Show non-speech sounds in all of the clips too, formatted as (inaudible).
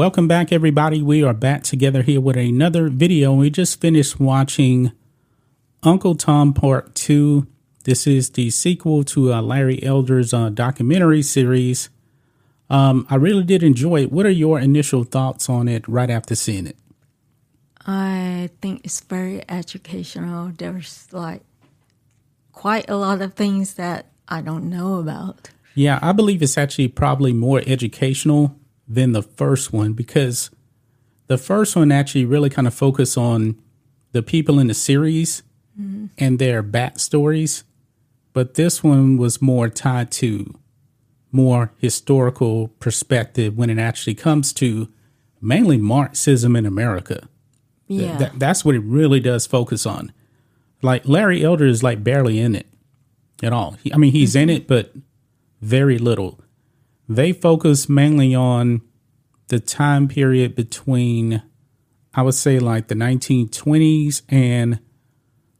Welcome back, everybody. We are back together here with another video. We just finished watching Uncle Tom Part 2. This is the sequel to uh, Larry Elder's uh, documentary series. Um, I really did enjoy it. What are your initial thoughts on it right after seeing it? I think it's very educational. There's like quite a lot of things that I don't know about. Yeah, I believe it's actually probably more educational than the first one because the first one actually really kind of focused on the people in the series mm-hmm. and their backstories. But this one was more tied to more historical perspective when it actually comes to mainly Marxism in America. Yeah. That, that's what it really does focus on. Like Larry Elder is like barely in it at all. He, I mean, he's mm-hmm. in it, but very little. They focus mainly on the time period between, I would say, like the 1920s and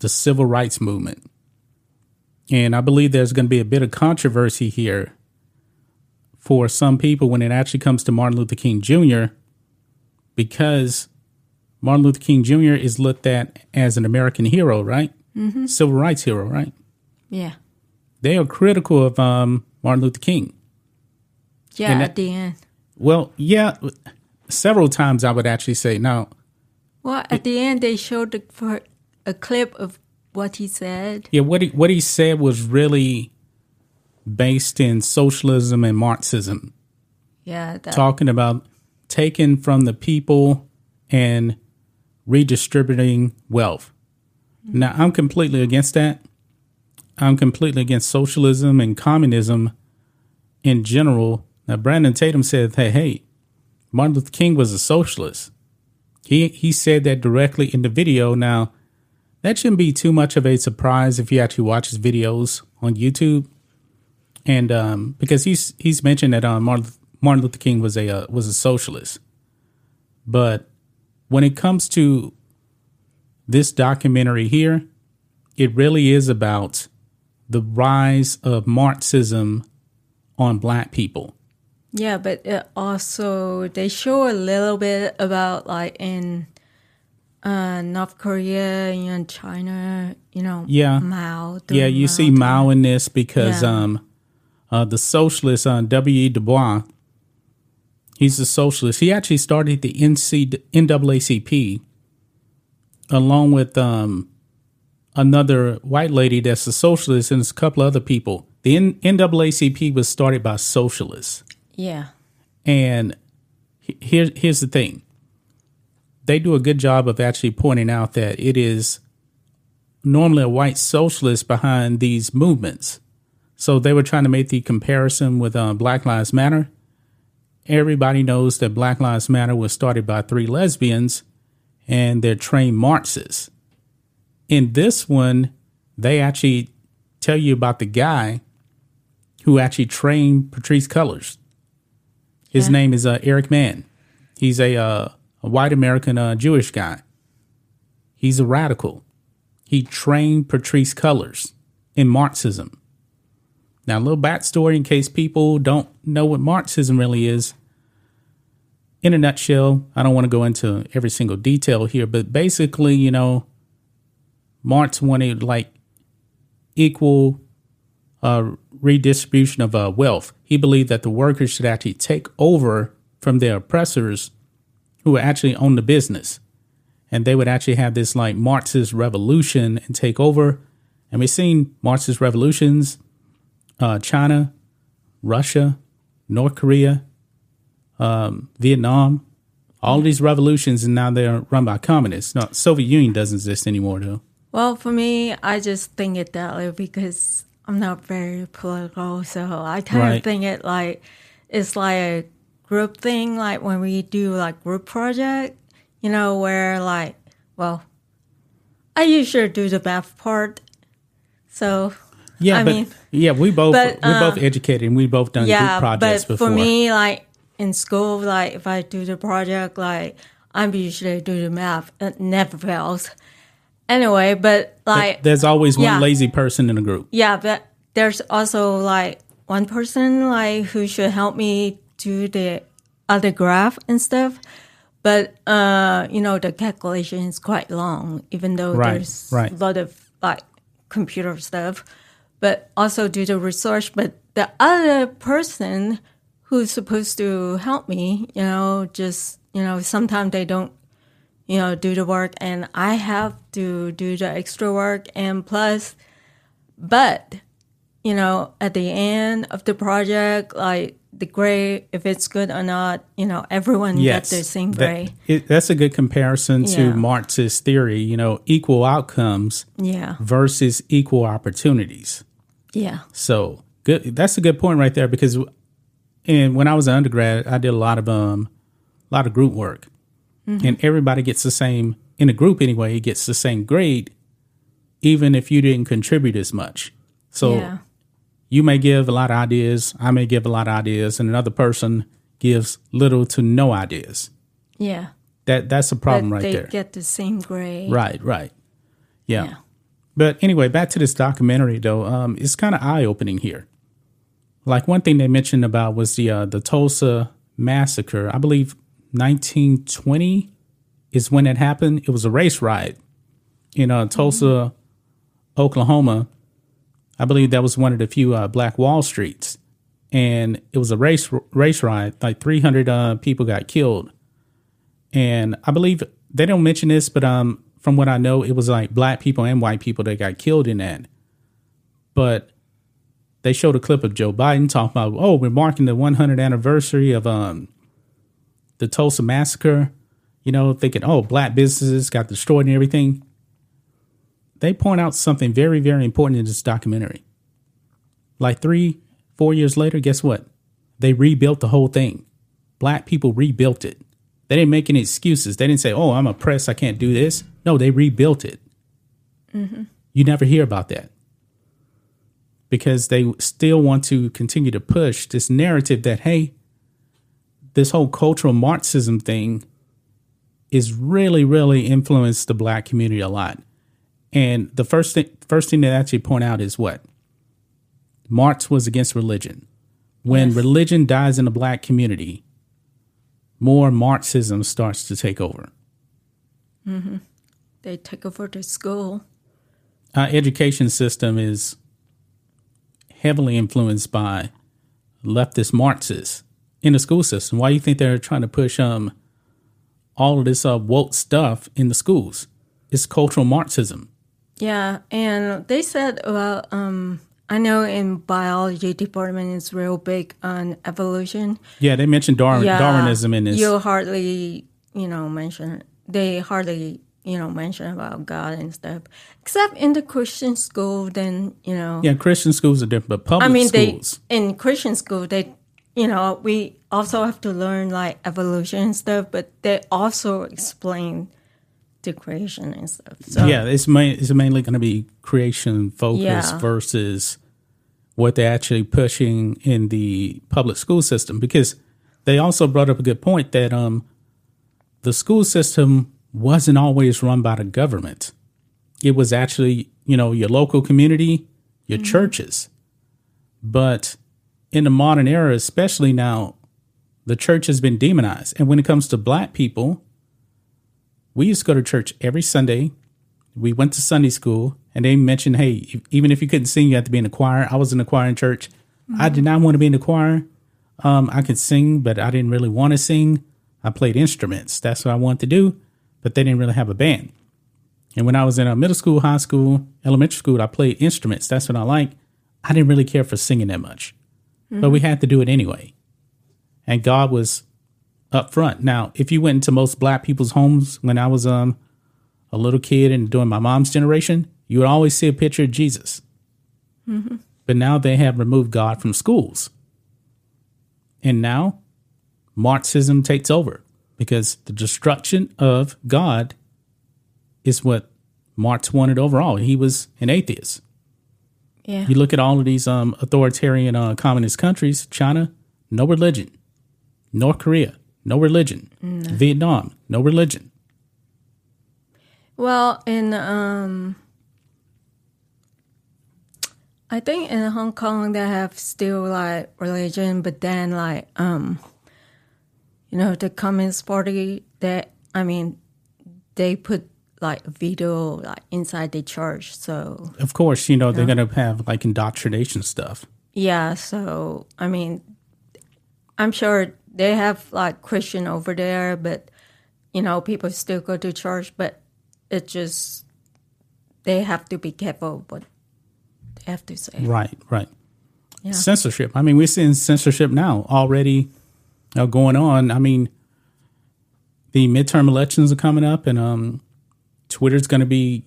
the civil rights movement. And I believe there's going to be a bit of controversy here for some people when it actually comes to Martin Luther King Jr. because Martin Luther King Jr. is looked at as an American hero, right? Mm-hmm. Civil rights hero, right? Yeah. They are critical of um, Martin Luther King. Yeah, that, at the end. Well, yeah, several times I would actually say no. Well, at it, the end they showed the, for a clip of what he said. Yeah, what he what he said was really based in socialism and Marxism. Yeah, that. talking about taking from the people and redistributing wealth. Mm-hmm. Now, I'm completely against that. I'm completely against socialism and communism in general now, Brandon Tatum said, hey, hey, Martin Luther King was a socialist. He, he said that directly in the video. Now, that shouldn't be too much of a surprise if you actually watch his videos on YouTube. And um, because he's he's mentioned that uh, Martin, Martin Luther King was a uh, was a socialist, but when it comes to this documentary here, it really is about the rise of Marxism on black people. Yeah, but also they show a little bit about like in uh, North Korea and China, you know, yeah, Mao. Yeah, you Mao see Mao in this because yeah. um, uh, the socialist uh, W. E. Du Bois, he's a socialist. He actually started the NC NAACP along with um, another white lady that's a socialist and a couple other people. The N- NAACP was started by socialists. Yeah. And here, here's the thing they do a good job of actually pointing out that it is normally a white socialist behind these movements. So they were trying to make the comparison with uh, Black Lives Matter. Everybody knows that Black Lives Matter was started by three lesbians and they're trained Marxists. In this one, they actually tell you about the guy who actually trained Patrisse Cullors. His yeah. name is uh, Eric Mann. He's a, uh, a white American uh, Jewish guy. He's a radical. He trained Patrisse Cullors in Marxism. Now, a little backstory in case people don't know what Marxism really is. In a nutshell, I don't want to go into every single detail here, but basically, you know, Marx wanted like equal uh, redistribution of uh, wealth. He believed that the workers should actually take over from their oppressors who actually own the business. And they would actually have this like Marxist revolution and take over. And we've seen Marxist revolutions, uh, China, Russia, North Korea, um, Vietnam, all these revolutions, and now they're run by communists. No, Soviet Union doesn't exist anymore, though. Well, for me, I just think it that way because I'm not very political, so I kind right. of think it like it's like a group thing, like when we do like group project, you know, where like, well, I usually do the math part. So Yeah, I but mean- yeah, we both but, uh, both educated and we both done yeah, group projects but before. for me, like in school, like if I do the project, like I'm usually do the math. It never fails. Anyway, but like There's always one yeah. lazy person in a group. Yeah, but there's also like one person like who should help me do the other graph and stuff. But uh, you know, the calculation is quite long, even though Right, there's right. a lot of like computer stuff. But also do the research. But the other person who's supposed to help me, you know, just you know, sometimes they don't you know, do the work and I have to do the extra work and plus but you know, at the end of the project, like the grade, if it's good or not, you know, everyone Yes, gets the same That- grade. it- that's a good comparison to Yeah. Marx's theory. You know, equal outcomes yeah. versus equal opportunities. Yeah. So good. That's a good point right there because, and when I was an undergrad, I did a lot of um, a lot of group work, and everybody gets the same in a group anyway. It gets the same grade, even if you didn't contribute as much. So yeah. you may give a lot of ideas, I may give a lot of ideas, and another person gives little to no ideas. Yeah. That that's a problem but right they there. get the same grade. Right, right. Yeah. Yeah. But anyway, back to this documentary though. Um, it's kind of eye opening here. Like one thing they mentioned about was the uh, the Tulsa massacre. I believe 1920 is when it happened. It was a race riot in uh, Tulsa, Oklahoma. I believe that was one of the few uh, Black Wall Streets, and it was a race race riot. Like 300 uh, people got killed, and I believe they don't mention this, but um, from what I know, it was like black people and white people that got killed in that. But they showed a clip of Joe Biden talking about, oh, we're marking the 100th anniversary of um, the Tulsa massacre. You know, thinking, oh, black businesses got destroyed and everything. They point out something very, very important in this documentary. Like three, four years later, guess what? They rebuilt the whole thing. Black people rebuilt it. They didn't make any excuses. They didn't say, "Oh, I'm oppressed. I can't do this." No, they rebuilt it. Mm-hmm. You never hear about that because they still want to continue to push this narrative that hey, this whole cultural Marxism thing is really, really influenced the black community a lot. And the first thing, first thing they actually point out is what Marx was against religion. When Yes. religion dies in the black community, more Marxism starts to take over. Mm-hmm. They take over the school. Our education system is heavily influenced by leftist Marxists in the school system. Why do you think they're trying to push um all of this uh, woke stuff in the schools? It's cultural Marxism. Yeah, and they said well, um I know in biology department is real big on evolution. Yeah, they mentioned Darwin, Yeah, Darwinism in this. You hardly, you know, mention they hardly, you know, mention about God and stuff. Except in the Christian school, then you know. yeah, Christian schools are different, but public I mean, schools. they in Christian school they, you know, we also have to learn like evolution and stuff, but they also explain the creation and stuff. So yeah, it's main, it's mainly going to be creation focus Yeah. versus what they're actually pushing in the public school system. Because they also brought up a good point that um, the school system wasn't always run by the government. It was actually you know your local community, your churches. But in the modern era, especially now, the church has been demonized. And when it comes to black people, we used to go to church every Sunday. We went to Sunday school, and they mentioned, hey, even if you couldn't sing, you had to be in the choir. I was in the choir in church. I did not want to be in the choir. Um, I could sing, but I didn't really want to sing. I played instruments. That's what I wanted to do, but they didn't really have a band. And when I was in middle school, high school, elementary school, I played instruments. That's what I like. I didn't really care for singing that much, but we had to do it anyway. And God was up front. Now, if you went into most black people's homes when I was um a little kid and during my mom's generation, you would always see a picture of Jesus. But now they have removed God from schools. And now Marxism takes over because the destruction of God is what Marx wanted overall. He was an atheist. Yeah. You look at all of these um, authoritarian uh, communist countries China, no religion. North Korea, no religion. Vietnam, no religion. Well, in um, I think in Hong Kong they have still like religion, but then like um, you know, the Communist Party. That I mean, they put like video like inside the church. So Of course, you know, they're going to have like indoctrination stuff. yeah, so I mean, I'm sure they have like Christian over there, but you know, people still go to church, but it just they have to be careful what they have to say. Right, right. Yeah. Censorship. I mean, we're seeing censorship now already uh, going on. I mean, the midterm elections are coming up, and um, Twitter's going to be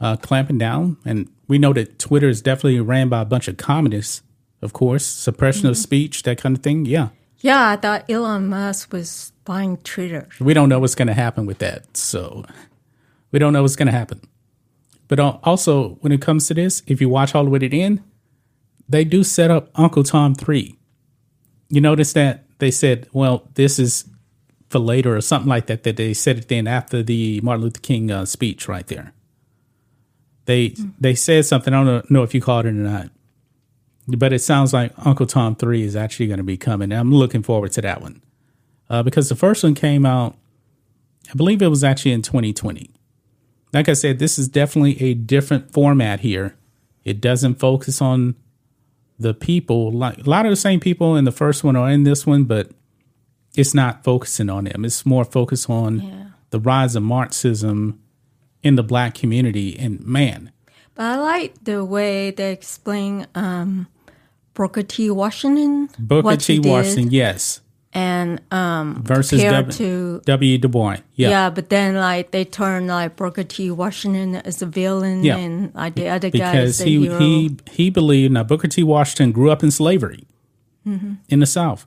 uh, clamping down. And we know that Twitter is definitely ran by a bunch of communists, of course, suppression of speech, that kind of thing. Yeah. Yeah, I thought Elon Musk was buying Twitter. We don't know what's going to happen with that. So we don't know what's going to happen. But also, when it comes to this, if you watch all the way to the end, they do set up Uncle Tom 3. You notice that they said, well, this is for later or something like that, that they said it then after the Martin Luther King uh, speech right there. They they said something. I don't know if you caught it or not, but it sounds like Uncle Tom 3 is actually going to be coming. I'm looking forward to that one uh, because the first one came out, I believe it was actually in 2020. Like I said, this is definitely a different format here. It doesn't focus on the people. Like a lot of the same people in the first one are in this one, but it's not focusing on them. It's more focused on Yeah. the rise of Marxism in the black community. And man, But I like the way they explain um, Booker T. Washington. Booker T. he did, Washington, yes, and um, versus W. to W. Du Bois. yeah. Yeah, but then like they turn like Booker T. Washington as a villain, Yeah. and like the other guy is because the he hero. he he believed now Booker T. Washington grew up in slavery Mm-hmm. in the South.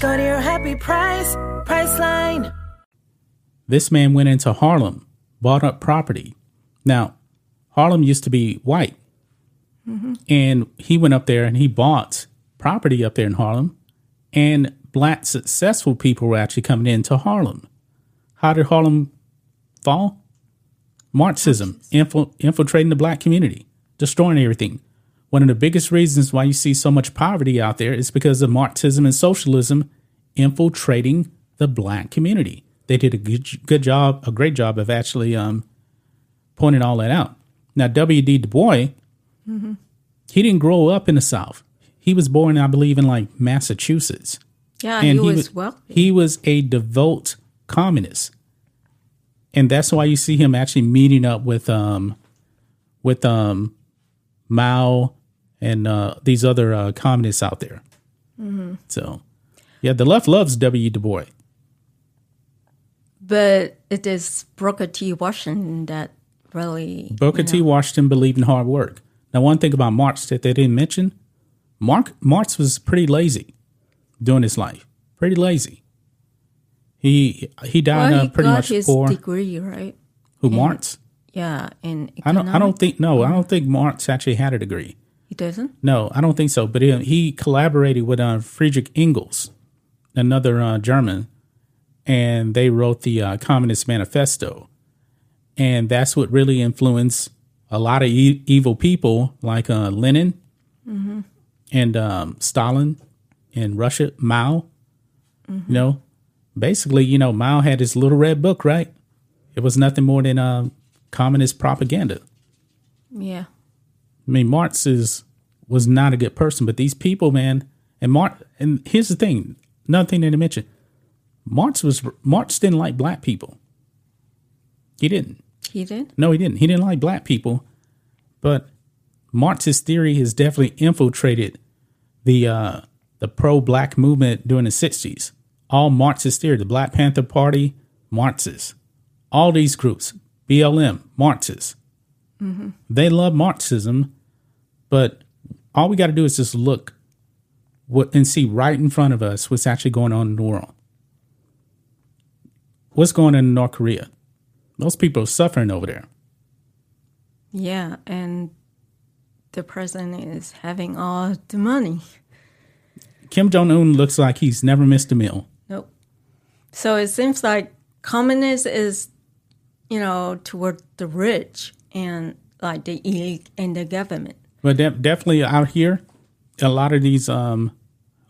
Go to your happy price, Priceline. This man went into Harlem, bought up property. Now, Harlem used to be white, mm-hmm. and he went up there and he bought property up there in Harlem, and black successful people were actually coming into Harlem. How did Harlem fall? Marxism, infil- infiltrating the black community, destroying everything. One of the biggest reasons why you see so much poverty out there is because of Marxism and socialism infiltrating the black community. They did a good, good job, a great job of actually um, pointing all that out. Now, W.D. Du Bois, he didn't grow up in the South. He was born, I believe, in like Massachusetts yeah, he, was wealthy. he was a devout communist, and that's why you see him actually meeting up with um with um Mao and uh, these other uh, communists out there. Mm-hmm. So, yeah, the left loves W. Du Bois. but it is Booker T. Washington that really Booker you T. Washington believed in hard work. Now, one thing about Marx that they didn't mention, Mark Marx was pretty lazy during his life. Pretty lazy. He he died Well, uh, he pretty much his poor. degree, right? Who Marx? Yeah, in I don't. I don't think. No, I don't think Marx actually had a degree. He doesn't. No, I don't think so. But he, he collaborated with uh, Friedrich Engels, another uh, German, and they wrote the uh, Communist Manifesto, and that's what really influenced a lot of e- evil people like uh, Lenin and um, Stalin in Russia, Mao. You know, basically, you know, Mao had his little red book, right? It was nothing more than uh, communist propaganda. Yeah, I mean, Marx is was not a good person, but these people, man, and Mark, and here's the thing, another thing that I mentioned, Marx was Marx didn't like black people. He didn't. He did. No, he didn't. He didn't like black people, but Marxist theory has definitely infiltrated the uh, the pro black movement during the '60s. All Marxist theory, the Black Panther Party, Marxists, all these groups, BLM, Marxists. They love Marxism, but all we got to do is just look what and see right in front of us what's actually going on in the world. What's going on in North Korea? Those people are suffering over there. Yeah, and the president is having all the money. Kim Jong Un looks like he's never missed a meal. Nope. So it seems like communism is, you know, toward the rich and like the elite and the government. But de- definitely out here, a lot of these um,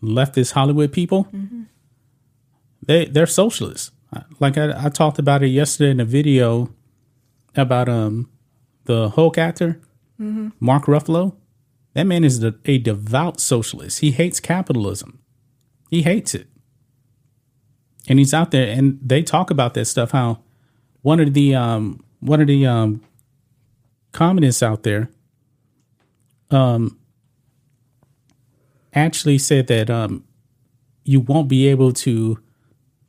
leftist Hollywood people, they they're socialists. Like I, I talked about it yesterday in a video about um the Hulk actor Mark Ruffalo. That man is the, a devout socialist. He hates capitalism. He hates it, and he's out there. And they talk about that stuff. How one of the um one of the um communists out there actually said that um, you won't be able to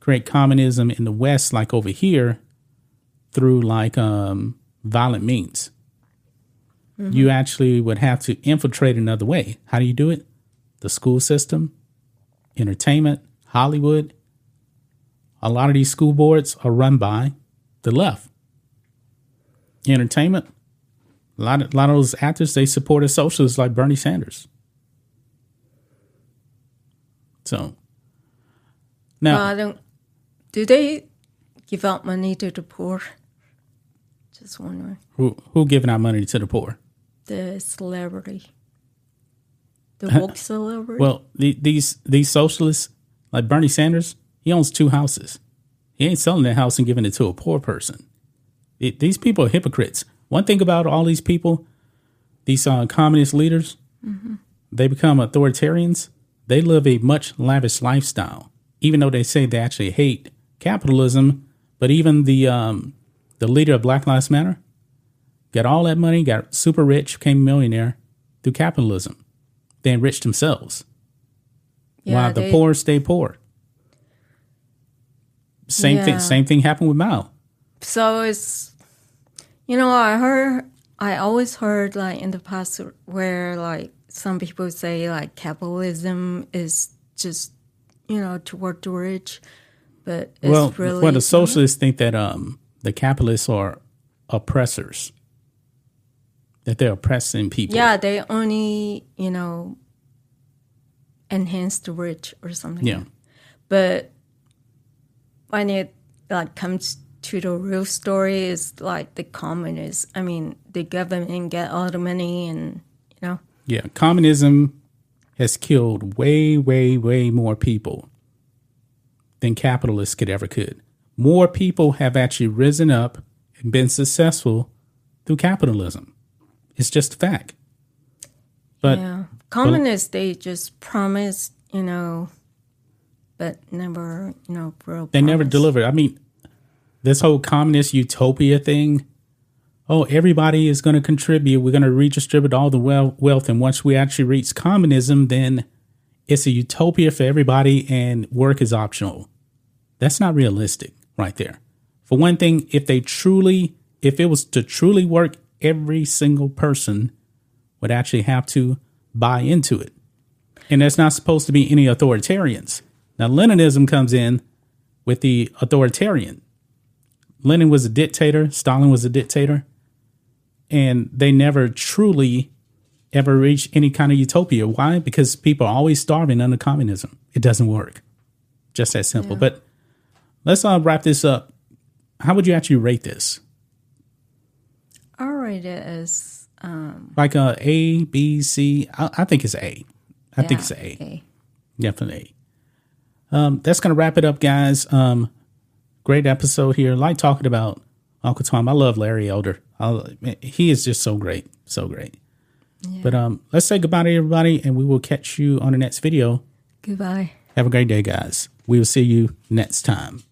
create communism in the West like over here through like um, violent means. You actually would have to infiltrate another way. How do you do it? The school system, entertainment, Hollywood. A lot of these school boards are run by the left. Entertainment, a lot of, a lot of those actors they supported socialists like Bernie Sanders. So now, Uh, I don't. Do they give out money to the poor? Just wondering. who who giving out money to the poor? The celebrity, the (laughs) woke celebrity. Well, the, these these socialists like Bernie Sanders, he owns two houses. He ain't selling that house and giving it to a poor person. It, these people are hypocrites. One thing about all these people, these uh, communist leaders, they become authoritarians. They live a much lavish lifestyle, even though they say they actually hate capitalism. But even the um, the leader of Black Lives Matter got all that money, got super rich, became a millionaire through capitalism. They enriched themselves while the poor stay poor. Same Yeah. thing. Same thing happened with Mao. So it's, you know, I heard, I always heard like in the past where like some people say like capitalism is just, you know, toward the rich, but it's well, really well, the socialists think that um the capitalists are oppressors. That they're oppressing people. Yeah, they only, you know, enhance the rich or something. Yeah. But when it like comes to the real story, is like the communists. I mean, the government get all the money, and you know, Yeah, communism has killed way, way, way more people than capitalists could ever could. More people have actually risen up and been successful through capitalism. It's just a fact. But yeah, communists they just promise, you know, but never, you know, real. they never promise. deliver. I mean, this whole communist utopia thing. Oh, everybody is going to contribute. We're going to redistribute all the wealth, and once we actually reach communism, then it's a utopia for everybody, and work is optional. That's not realistic, right there. For one thing, if they truly, if it was to truly work, every single person would actually have to buy into it. And there's not supposed to be any authoritarians. Now, Leninism comes in with the authoritarian. Lenin was a dictator, Stalin was a dictator, and they never truly ever reached any kind of utopia. Why? Because people are always starving under communism. It doesn't work. Just that simple. But let's uh, wrap this up. How would you actually rate this? I rate it as Like uh, A, B, C? I, I think it's A. I think it's A. A. Definitely. Um, that's gonna wrap it up, guys. Um, great episode here. Like talking about Uncle Tom. I love Larry Elder. I, he is just so great, so great. But um, let's say goodbye to everybody, and we will catch you on the next video. Goodbye. Have a great day, guys. We will see you next time.